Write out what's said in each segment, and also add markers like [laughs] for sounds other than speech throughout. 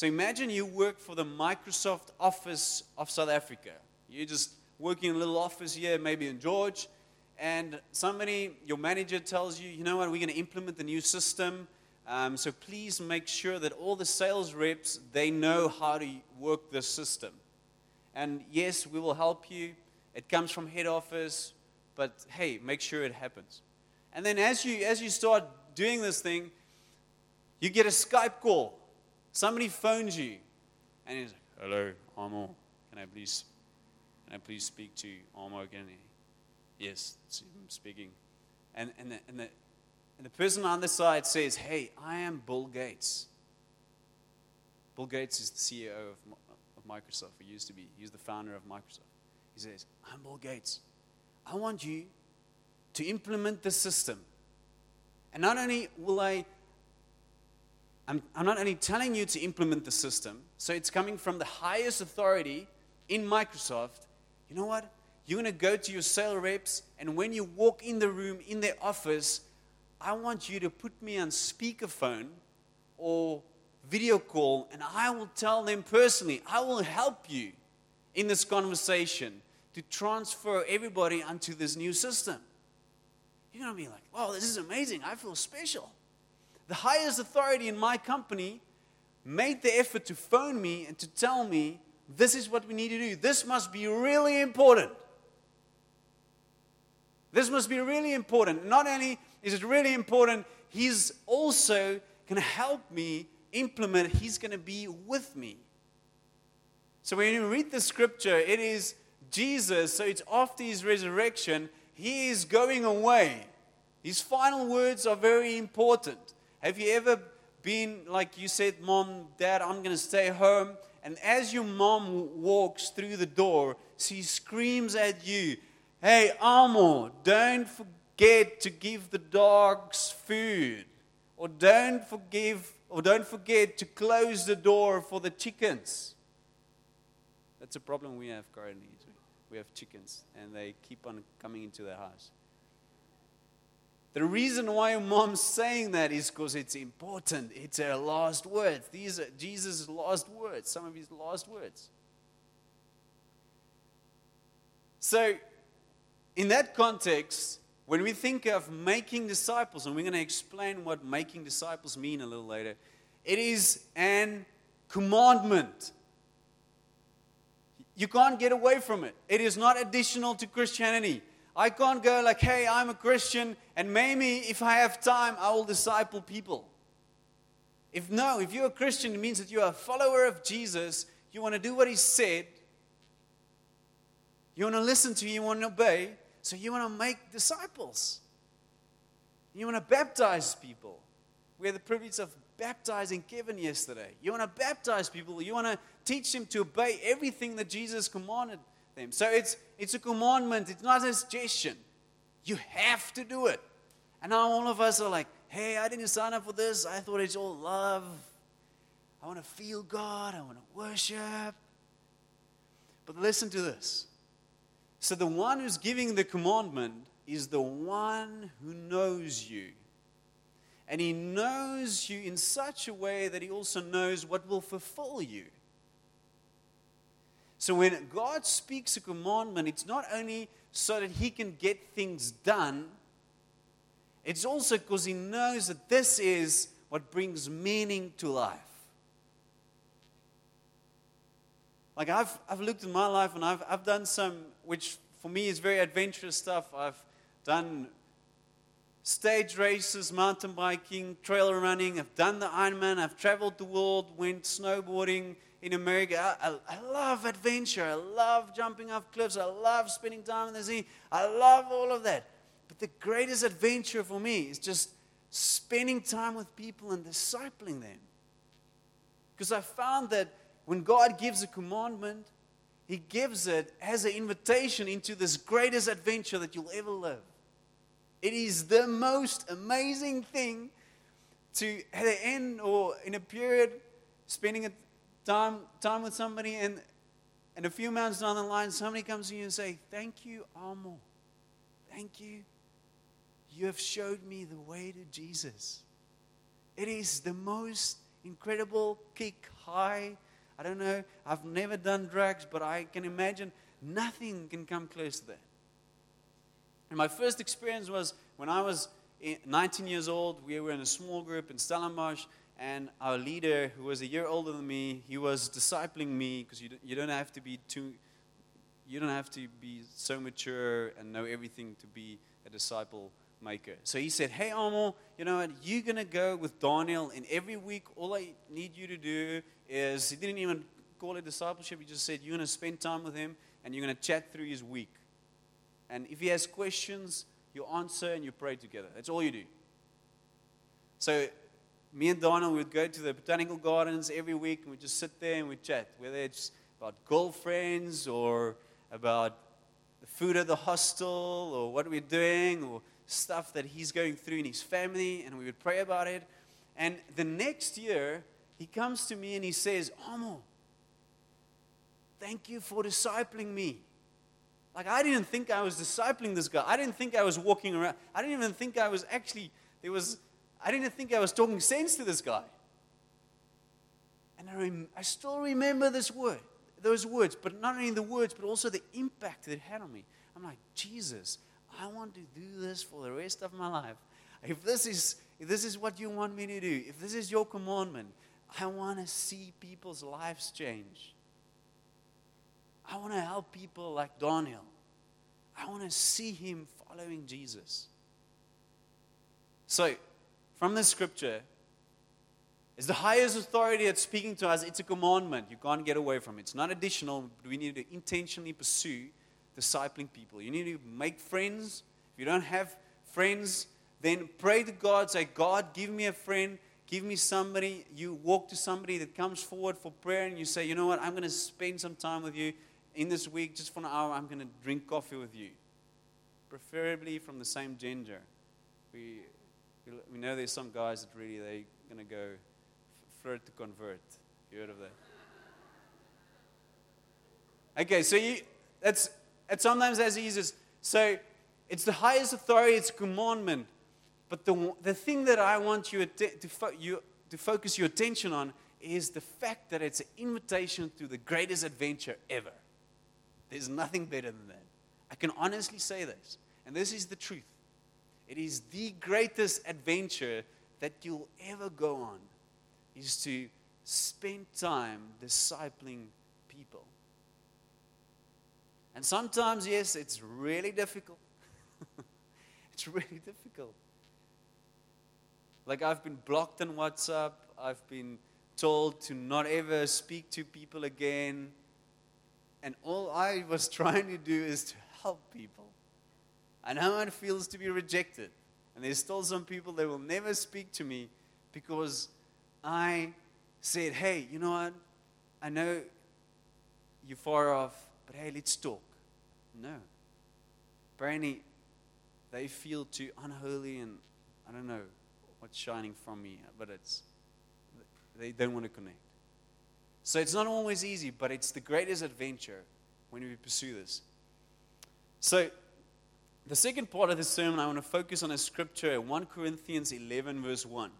So imagine you work for the Microsoft office of South Africa. You're just working in a little office here, maybe in George, and somebody, your manager tells you, you know what, we're going to implement the new system. Um, so please make sure that all the sales reps, they know how to work the system. And yes, we will help you. It comes from head office, but hey, make sure it happens. And then as you as you start doing this thing, you get a Skype call. Somebody phones you, and he's like, "Hello, Amo. Can I please, can I please speak to Amo again?" Yes, I'm speaking. And and the, and the and the person on the side says, "Hey, I am Bill Gates." Bill Gates is the CEO of, of Microsoft. He used to be. He's the founder of Microsoft. He says, "I'm Bill Gates. I want you to implement the system. And not only will I, I'm, I'm not only telling you to implement the system, so it's coming from the highest authority in Microsoft. You know what? You're going to go to your sales reps, and when you walk in the room, in their office, I want you to put me on speakerphone or video call, and I will tell them personally, I will help you in this conversation to transfer everybody onto this new system. You're going to be like, wow, this is amazing. I feel special. The highest authority in my company made the effort to phone me and to tell me this is what we need to do. This must be really important. This must be really important. Not only is it really important, he's also going to help me implement, he's going to be with me. So when you read the scripture, it is Jesus, so it's after his resurrection, he is going away. His final words are very important. Have you ever been like you said, Mom, Dad, I'm going to stay home? And as your mom walks through the door, she screams at you, Hey, Amo, don't forget to give the dogs food. Or don't forgive or don't forget to close the door for the chickens. That's a problem we have currently we have chickens, and they keep on coming into the house. The reason why mom's saying that is because it's important. It's her last words. These are Jesus' last words, some of his last words. So, in that context, when we think of making disciples, and we're going to explain what making disciples mean a little later, it is an commandment. You can't get away from it. It is not additional to Christianity. I can't go like, hey, I'm a Christian, and maybe if I have time, I will disciple people. If no, if you're a Christian, it means that you're a follower of Jesus. You want to do what he said. You want to listen to him, you want to obey. So you want to make disciples. You want to baptize people. We had the privilege of baptizing Kevin yesterday. You want to baptize people. You want to teach them to obey everything that Jesus commanded them. So it's, it's a commandment, it's not a suggestion. You have to do it. And now all of us are like, hey, I didn't sign up for this. I thought it's all love. I want to feel God. I want to worship. But listen to this. So the one who's giving the commandment is the one who knows you. And he knows you in such a way that he also knows what will fulfill you. So when God speaks a commandment, it's not only so that he can get things done, it's also because he knows that this is what brings meaning to life. Like I've, I've looked in my life and I've, I've done some, which for me is very adventurous stuff. I've done stage races, mountain biking, trail running. I've done the Ironman. I've traveled the world, went snowboarding in America. I, I, love adventure. I love jumping off cliffs. I love spending time in the sea. I love all of that. But the greatest adventure for me is just spending time with people and discipling them. Because I found that when God gives a commandment, He gives it as an invitation into this greatest adventure that you'll ever live. It is the most amazing thing to, at the end or in a period, spending a time, time with somebody, and, and a few months down the line, somebody comes to you and say, Thank you, Amo. Thank you. You have showed me the way to Jesus. It is the most incredible kick, high. I don't know. I've never done drugs, but I can imagine nothing can come close to that. And my first experience was when I was 19 years old. We were in a small group in Stellenbosch, and our leader, who was a year older than me, he was discipling me because you, you don't have to be too, you don't have to be so mature and know everything to be a disciple maker. So he said, Hey, Amo, you know what? You're going to go with Daniel, and every week, all I need you to do is, he didn't even call it discipleship. He just said, You're going to spend time with him, and you're going to chat through his week. And if he has questions, you answer and you pray together. That's all you do. So me and Donna would go to the botanical gardens every week and we'd just sit there and we'd chat, whether it's about girlfriends or about the food at the hostel or what we're doing or stuff that he's going through in his family, and we would pray about it. And the next year, he comes to me and he says, Amo, thank you for discipling me. Like, I didn't think I was discipling this guy. I didn't think I was walking around. I didn't even think I was actually, there was, I didn't think I was talking sense to this guy. And I, rem- I still remember this word, those words, but not only the words, but also the impact that it had on me. I'm like, Jesus, I want to do this for the rest of my life. If this is, if this is what you want me to do, if this is your commandment, I want to see people's lives change. I want to help people like Daniel. I want to see him following Jesus. So, from the scripture, is the highest authority that's speaking to us. It's a commandment. You can't get away from it. It's not additional, but we need to intentionally pursue discipling people. You need to make friends. If you don't have friends, then pray to God. Say, God, give me a friend. Give me somebody. You walk to somebody that comes forward for prayer and you say, you know what, I'm going to spend some time with you in this week, just for an hour, I'm going to drink coffee with you, preferably from the same gender. We, we know there's some guys that really they're going to go flirt to convert. You heard of that? Okay, so you, that's, it's sometimes as easy as so. It's the highest authority. It's commandment. But the, the thing that I want you to, fo- you to focus your attention on is the fact that it's an invitation to the greatest adventure ever. There's nothing better than that. I can honestly say this. And this is the truth. It is the greatest adventure that you'll ever go on is to spend time discipling people. And sometimes, yes, it's really difficult. [laughs] it's really difficult. Like, I've been blocked on WhatsApp. I've been told to not ever speak to people again. And all I was [laughs] trying to do is to help people. I know how it feels to be rejected. And there's still some people that will never speak to me because I said, hey, you know what? I know you're far off, but hey, let's talk. No. Apparently, they feel too unholy and I don't know what's shining from me, but it's, they don't want to connect. So it's not always easy, but it's the greatest adventure when we pursue this. So, the second part of the sermon, I want to focus on a scripture, 1 Corinthians 11, verse 1.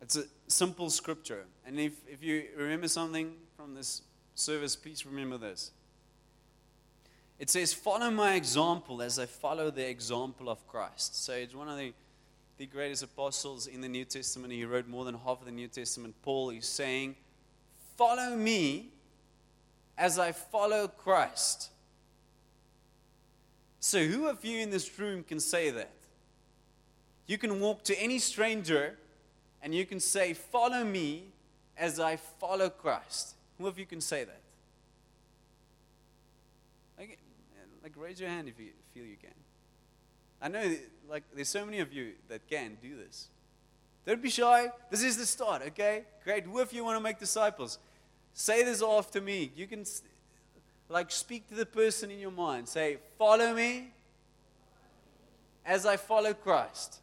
It's a simple scripture. And if, if you remember something from this service, please remember this. It says, Follow my example as I follow the example of Christ. So it's one of the the greatest apostles in the New Testament. He wrote more than half of the New Testament. Paul is saying, Follow me as I follow Christ. So, who of you in this room can say that? You can walk to any stranger and you can say, Follow me as I follow Christ. Who of you can say that? Like, like raise your hand if you feel you can. I know, like, there's so many of you that can do this. Don't be shy. This is the start, okay? Great. Who of you want to make disciples? Say this after me. You can, like, speak to the person in your mind. Say, Follow me as I follow Christ.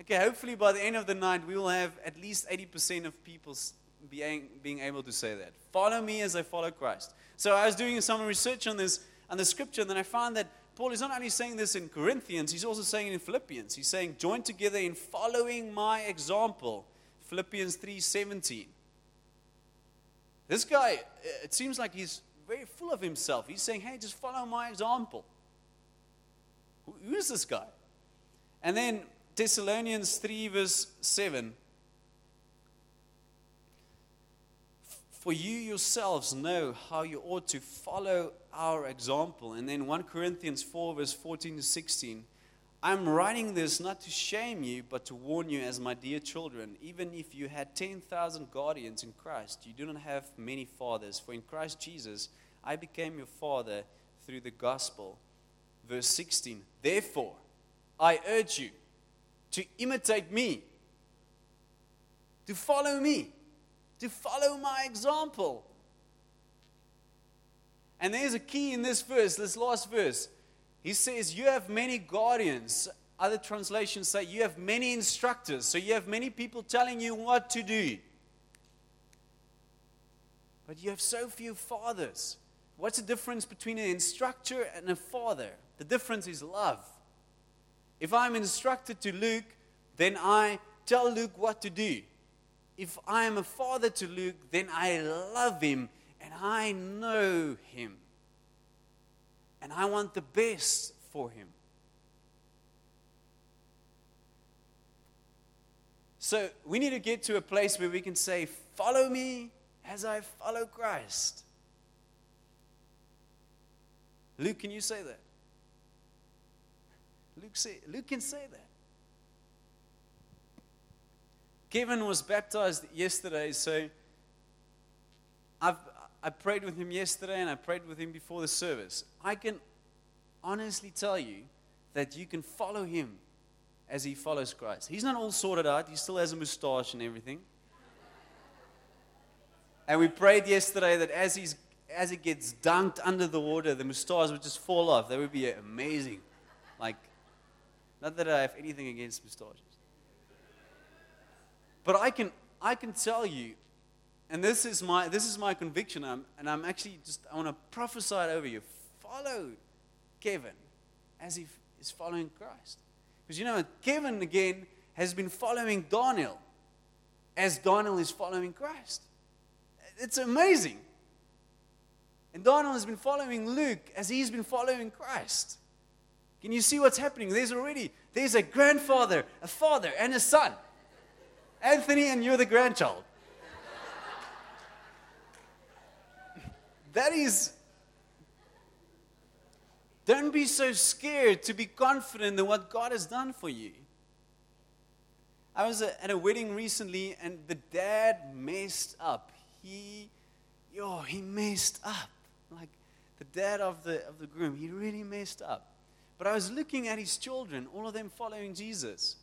Okay, hopefully by the end of the night, we will have at least 80% of people being, being able to say that. Follow me as I follow Christ. So I was doing some research on this, on the scripture, and then I found that Paul is not only saying this in Corinthians, he's also saying it in Philippians. He's saying, join together in following my example. Philippians 3:17. This guy, uh, it seems like he's very full of himself. He's saying, hey, just follow my example. Who is this guy? And then Thessalonians 3, verse 7. For you yourselves know how you ought to follow our example. And then 1 Corinthians 4, verse 14 to 16. I'm writing this not to shame you, but to warn you as my dear children. Even if you had 10,000 guardians in Christ, you do not have many fathers. For in Christ Jesus, I became your father through the gospel. Verse 16. Therefore, I urge you to imitate me, to follow me, to follow my example. And there's a key in this verse, this last verse. He says, You have many guardians. Other translations say, You have many instructors. So you have many people telling you what to do. But you have so few fathers. What's the difference between an instructor and a father? The difference is love. If I'm instructed to Luke, then I tell Luke what to do. If I am a father to Luke, then I love him and I know him. And I want the best for him. So we need to get to a place where we can say, Follow me as I follow Christ. Luke, can you say that? Luke, say, Luke can say that. Kevin was baptized yesterday, so I've, I prayed with him yesterday and I prayed with him before the service. I can honestly tell you that you can follow him as he follows Christ. He's not all sorted out, he still has a mustache and everything. And we prayed yesterday that as, he's, as he gets dunked under the water, the mustache would just fall off. That would be amazing. Like, not that I have anything against mustaches. But I can, I can tell you, and this is my, this is my conviction, I'm, and I'm actually just, I want to prophesy it over you. Follow Kevin as he is following Christ. Because you know, Kevin again has been following Daniel as Daniel is following Christ. It's amazing. And Daniel has been following Luke as he's been following Christ. Can you see what's happening? There's already there's a grandfather, a father, and a son. Anthony, and you're the grandchild. That is don't be so scared to be confident in what God has done for you. I was at a wedding recently and the dad messed up. He, yo, he messed up. Like the dad of the, of the groom, he really messed up. But I was looking at his children, all of them following Jesus.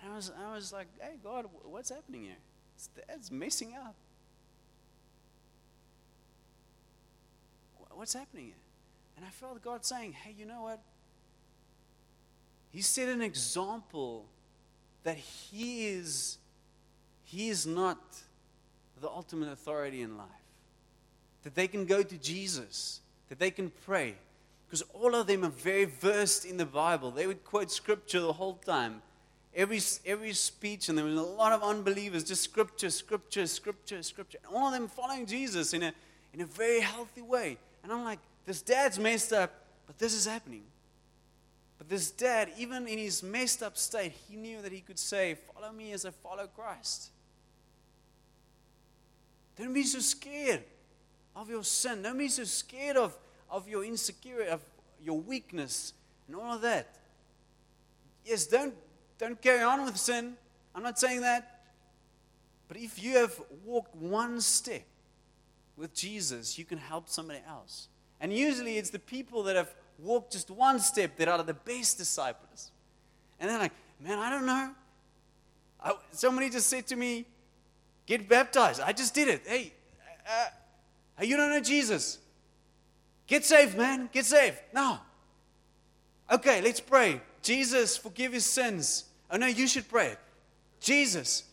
And I was, I was like, hey, God, what's happening here? It's, dad's messing up. What's happening here? And I felt God saying, hey, you know what? He set an example that He is, He is not the ultimate authority in life. That they can go to Jesus, that they can pray, because all of them are very versed in the Bible. They would quote scripture the whole time. Every, every speech, and there was a lot of unbelievers, just scripture, scripture, scripture, scripture. All of them following Jesus in a, in a very healthy way. And I'm like, this dad's messed up, but this is happening. But this dad, even in his messed up state, he knew that he could say, Follow me as I follow Christ. Don't be so scared of your sin. Don't be so scared of of your insecurity, of your weakness, and all of that. Yes, don't, don't carry on with sin. I'm not saying that. But if you have walked one step with Jesus, you can help somebody else. And usually it's the people that have walked just one step that are the best disciples. And they're like, man, I don't know. I, somebody just said to me, get baptized. I just did it. Hey, uh, you don't know Jesus. Get saved, man. Get saved. No. Okay, let's pray. Jesus, forgive his sins. Oh, no, you should pray. Jesus,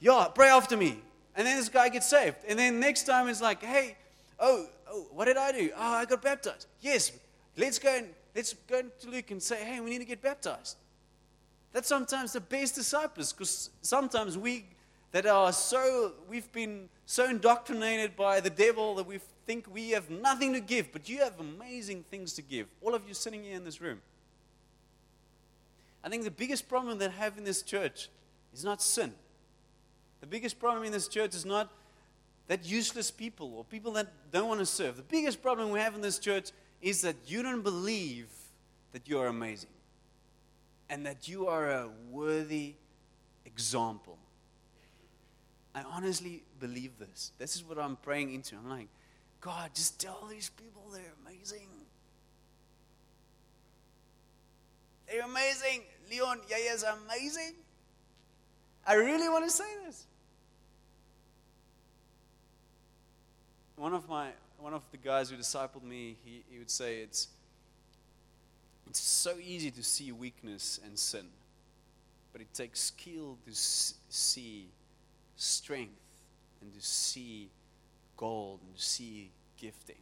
yeah, pray after me. And then this guy gets saved. And then next time it's like, hey, oh, oh, what did I do? Oh, I got baptized. Yes, let's go and let's go to Luke and say, hey, we need to get baptized. That's sometimes the best disciples because sometimes we that are so, we've been so indoctrinated by the devil that we think we have nothing to give, but you have amazing things to give. All of you sitting here in this room. I think the biggest problem that I have in this church is not sin. The biggest problem in this church is not that useless people or people that don't want to serve. The biggest problem we have in this church is that you don't believe that you are amazing and that you are a worthy example. I honestly believe this. This is what I'm praying into. I'm like, God, just tell these people they're amazing. They're amazing. Leon, yeah, is amazing. I really want to say this. One of my one of the guys who discipled me, he, he would say it's it's so easy to see weakness and sin, but it takes skill to see strength and to see gold and to see gifting.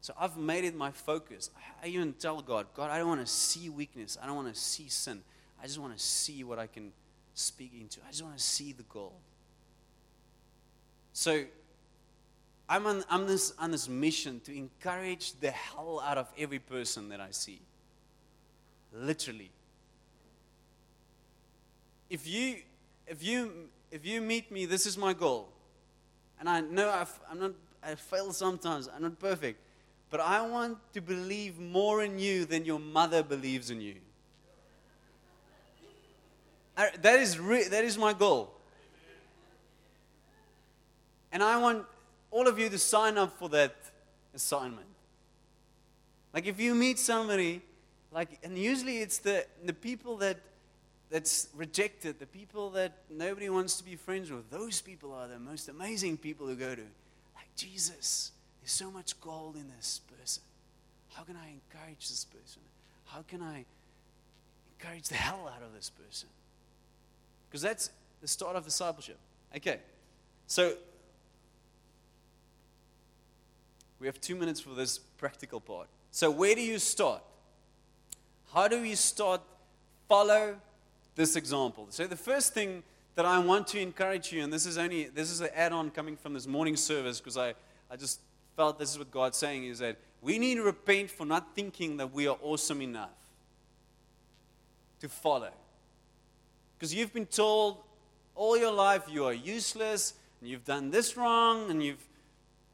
So I've made it my focus. I even tell God, God, I don't want to see weakness. I don't want to see sin. I just want to see what I can speak into. I just want to see the gold. So I'm on, I'm this, on this mission to encourage the hell out of every person that I see. Literally. If you, if you, if you meet me, this is my goal. And I know I've, I'm not, I fail sometimes. I'm not perfect. But I want to believe more in you than your mother believes in you. I, that, is re- that is my goal. And I want all of you to sign up for that assignment. Like if you meet somebody, like, and usually it's the, the people that that's rejected, the people that nobody wants to be friends with, those people are the most amazing people to go to. Like Jesus, there's so much gold in this person. How can I encourage this person? How can I encourage the hell out of this person? Because that's the start of discipleship. Okay, so we have two minutes for this practical part. So, where do you start? How do we start? Follow this example. So, the first thing that I want to encourage you, and this is only this is an add-on coming from this morning service because I, I just felt this is what God's saying is that we need to repent for not thinking that we are awesome enough to follow. Because you've been told all your life you are useless and you've done this wrong and you've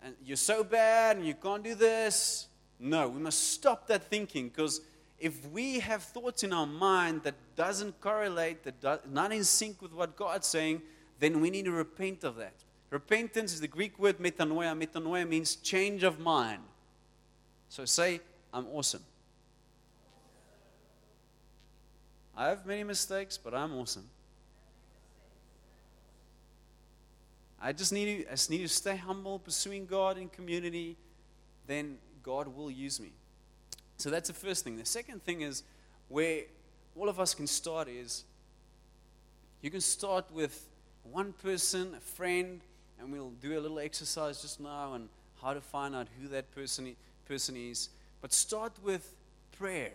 and you're so bad and you can't do this. No, we must stop that thinking because if we have thoughts in our mind that doesn't correlate, that not in sync with what God's saying, then we need to repent of that. Repentance is the Greek word metanoia. Metanoia means change of mind. So say, I'm awesome. I have many mistakes, but I'm awesome. I just need to, I just need to stay humble, pursuing God in community, then God will use me. So that's the first thing. The second thing is where all of us can start is you can start with one person, a friend, and we'll do a little exercise just now on how to find out who that person, person is. But start with prayer.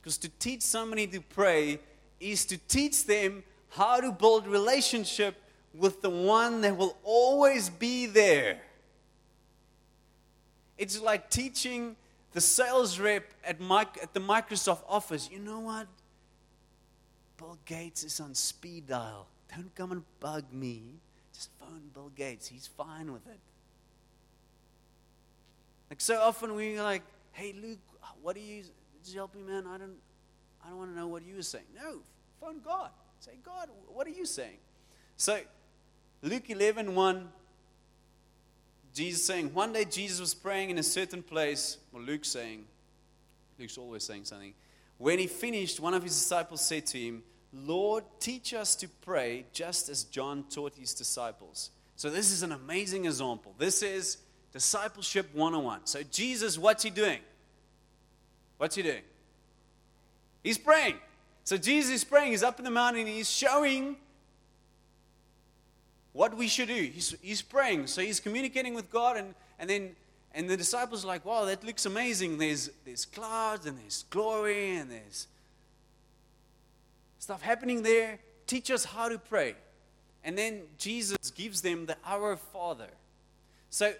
Because to teach somebody to pray is to teach them how to build relationship with the one that will always be there. It's like teaching the sales rep at, at the Microsoft office, you know what? Bill Gates is on speed dial. Don't come and bug me. Just phone Bill Gates. He's fine with it. Like so often we're like, hey Luke, what are you just help me, man? I don't I don't want to know what you were saying. No, phone God. Say, God, what are you saying? So Luke 11, 1, Jesus saying, one day Jesus was praying in a certain place, or Luke saying, Luke's always saying something. When he finished, one of his disciples said to him, Lord, teach us to pray just as John taught his disciples. So, this is an amazing example. This is discipleship 101. So, Jesus, what's he doing? What's he doing? He's praying. So, Jesus is praying. He's up in the mountain. He's showing what we should do. He's, he's praying. So, he's communicating with God. And, and then And the disciples are like, wow, that looks amazing. There's, there's clouds and there's glory and there's stuff happening there. Teach us how to pray. And then Jesus gives them the Our Father. So,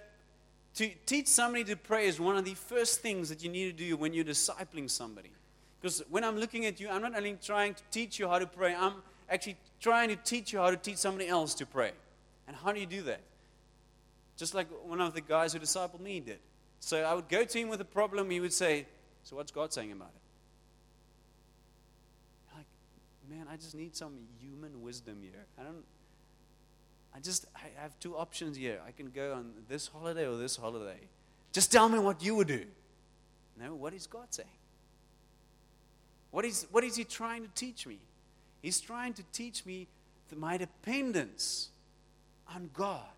to teach somebody to pray is one of the first things that you need to do when you're discipling somebody. Because when I'm looking at you, I'm not only trying to teach you how to pray, I'm actually trying to teach you how to teach somebody else to pray. And how do you do that? Just like one of the guys who discipled me did. So I would go to him with a problem, he would say, So what's God saying about it? Like, man, I just need some human wisdom here. I don't I just I have two options here. I can go on this holiday or this holiday. Just tell me what you would do. No, what is God saying? What is, what is He trying to teach me? He's trying to teach me my dependence on God.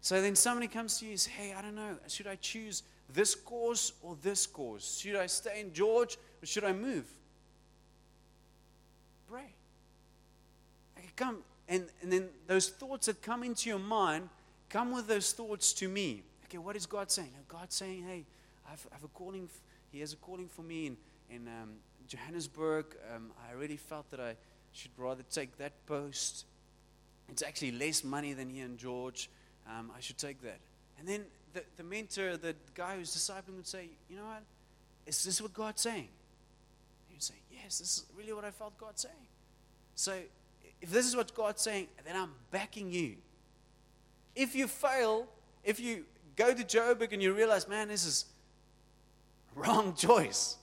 So then somebody comes to you and says, Hey, I don't know, should I choose this course or this course? Should I stay in George or should I move? Pray. I come, and, and then those thoughts that come into your mind, come with those thoughts to me. Okay, what is God saying? God's saying, Hey, I have, I have a calling, He has a calling for me and, and um, Johannesburg. Um, I really felt that I should rather take that post. It's actually less money than here in George. Um, I should take that. And then the, the mentor, the guy who's discipling, would say, You know what? Is this what God's saying? He would say, Yes, this is really what I felt God saying. So if this is what God's saying, then I'm backing you. If you fail, if you go to Joburg and you realize, man, this is wrong [laughs] choice.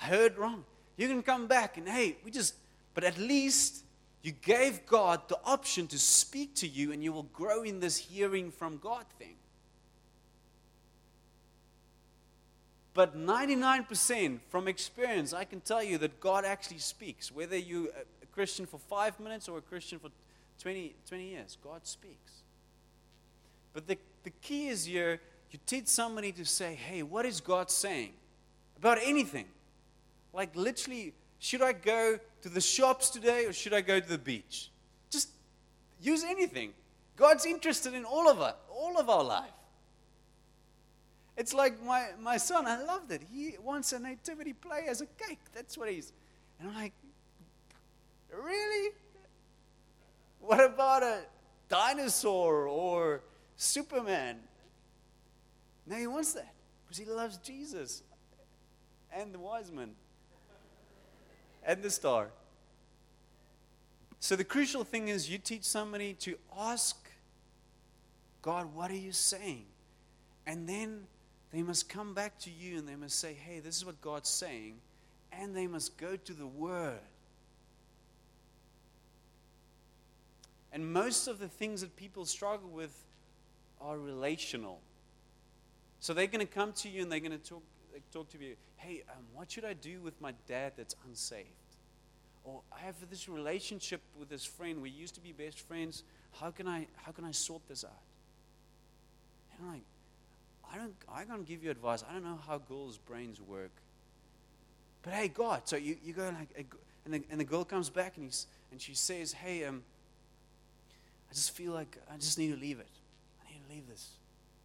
I heard wrong. You can come back and hey, we just but at least you gave God the option to speak to you, and you will grow in this hearing from God thing. But 99% from experience, I can tell you that God actually speaks. Whether you're a Christian for five minutes or a Christian for 20, 20 years, God speaks. But the, the key is here you teach somebody to say, hey, what is God saying? About anything. Like literally, should I go to the shops today or should I go to the beach? Just use anything. God's interested in all of us, all of our life. It's like my, my son, I loved it. He wants a nativity play as a cake. That's what he's. And I'm like, really? What about a dinosaur or Superman? No, he wants that because he loves Jesus and the wise men and the star. So the crucial thing is you teach somebody to ask God, what are you saying? And then they must come back to you and they must say, hey, this is what God's saying. And they must go to the Word. And most of the things that people struggle with are relational. So they're going to come to you and they're going to talk, talk to me, hey, um, what should I do with my dad that's unsaved? Or I have this relationship with this friend. We used to be best friends. How can I, how can I sort this out? And I'm like, I don't, I can't give you advice. I don't know how girls' brains work. But hey, God, so you, you go like, and the, and the girl comes back and, he's, and she says, hey, um, I just feel like I just need to leave it. I need to leave this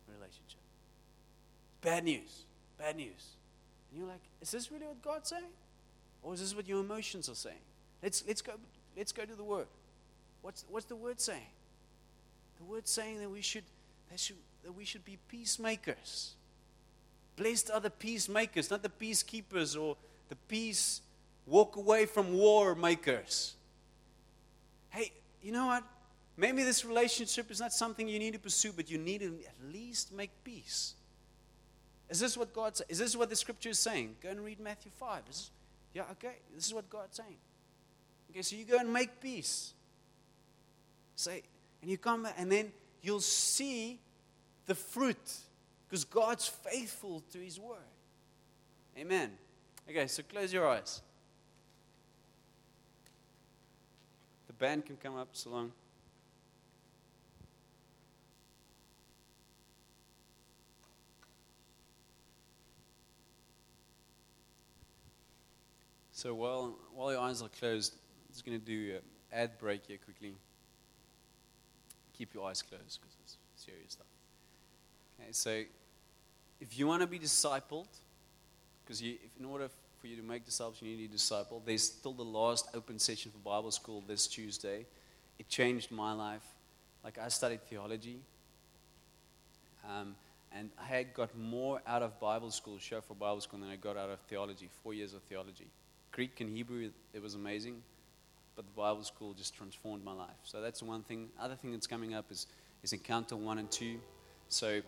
relationship. Bad news. Bad news. And you're like, is this really what God's saying? Or is this what your emotions are saying? Let's, let's, go, let's go to the Word. What's, what's the Word saying? The Word's saying that we should, that, should, that we should be peacemakers. Blessed are the peacemakers, not the peacekeepers or the peace walk away from war makers. Hey, you know what? Maybe this relationship is not something you need to pursue, but you need to at least make peace. Is this what God says? Is this what the scripture is saying? Go and read Matthew 5. Is this, yeah, okay. This is what God's saying. Okay, so you go and make peace. Say, and you come and then you'll see the fruit because God's faithful to his word. Amen. Okay, so close your eyes. The band can come up so long. So while, while your eyes are closed, I'm just going to do an ad break here quickly. Keep your eyes closed because it's serious stuff. Okay, so if you want to be discipled, because in order for you to make disciples, you need to be disciple. There's still the last open session for Bible school this Tuesday. It changed my life. Like I studied theology, um, and I had got more out of Bible school, show for Bible school, than I got out of theology. Four years of theology, Greek and Hebrew, it was amazing, but the Bible school just transformed my life. So that's one thing. Other thing that's coming up is is Encounter One and Two. So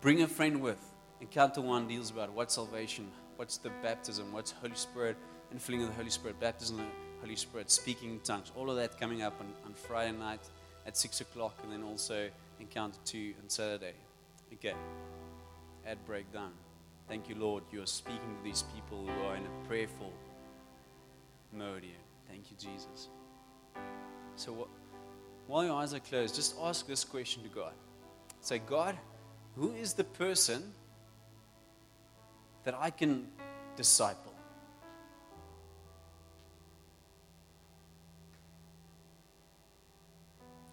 bring a friend with. Encounter One deals about what salvation, what's the baptism, what's Holy Spirit, and filling of the Holy Spirit, baptism of the Holy Spirit, speaking in tongues, all of that coming up on, on Friday night at 6 o'clock, and then also Encounter 2 on Saturday. Okay, ad breakdown. Thank you, Lord. You are speaking to these people who are in a prayerful mode here. Thank you, Jesus. So, what, while your eyes are closed, just ask this question to God. Say, God, who is the person that I can disciple?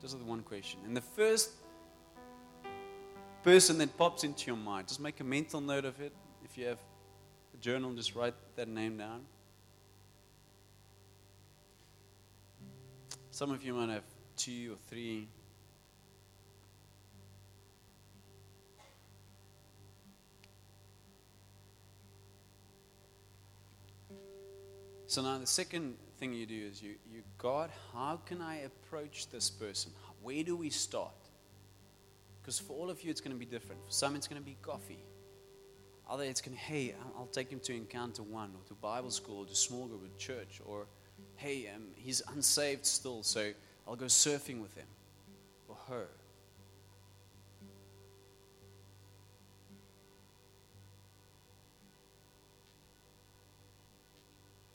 Just the one question. And the first person that pops into your mind, just make a mental note of it. If you have a journal, just write that name down. Some of you might have two or three. So now the second thing you do is you, you God, how can I approach this person? Where do we start? Because for all of you, it's going to be different. For some, it's going to be coffee. Other, it's going to, hey, I'll take him to Encounter One or to Bible school or to small group or church. Or, hey, um, he's unsaved still, so I'll go surfing with him or her.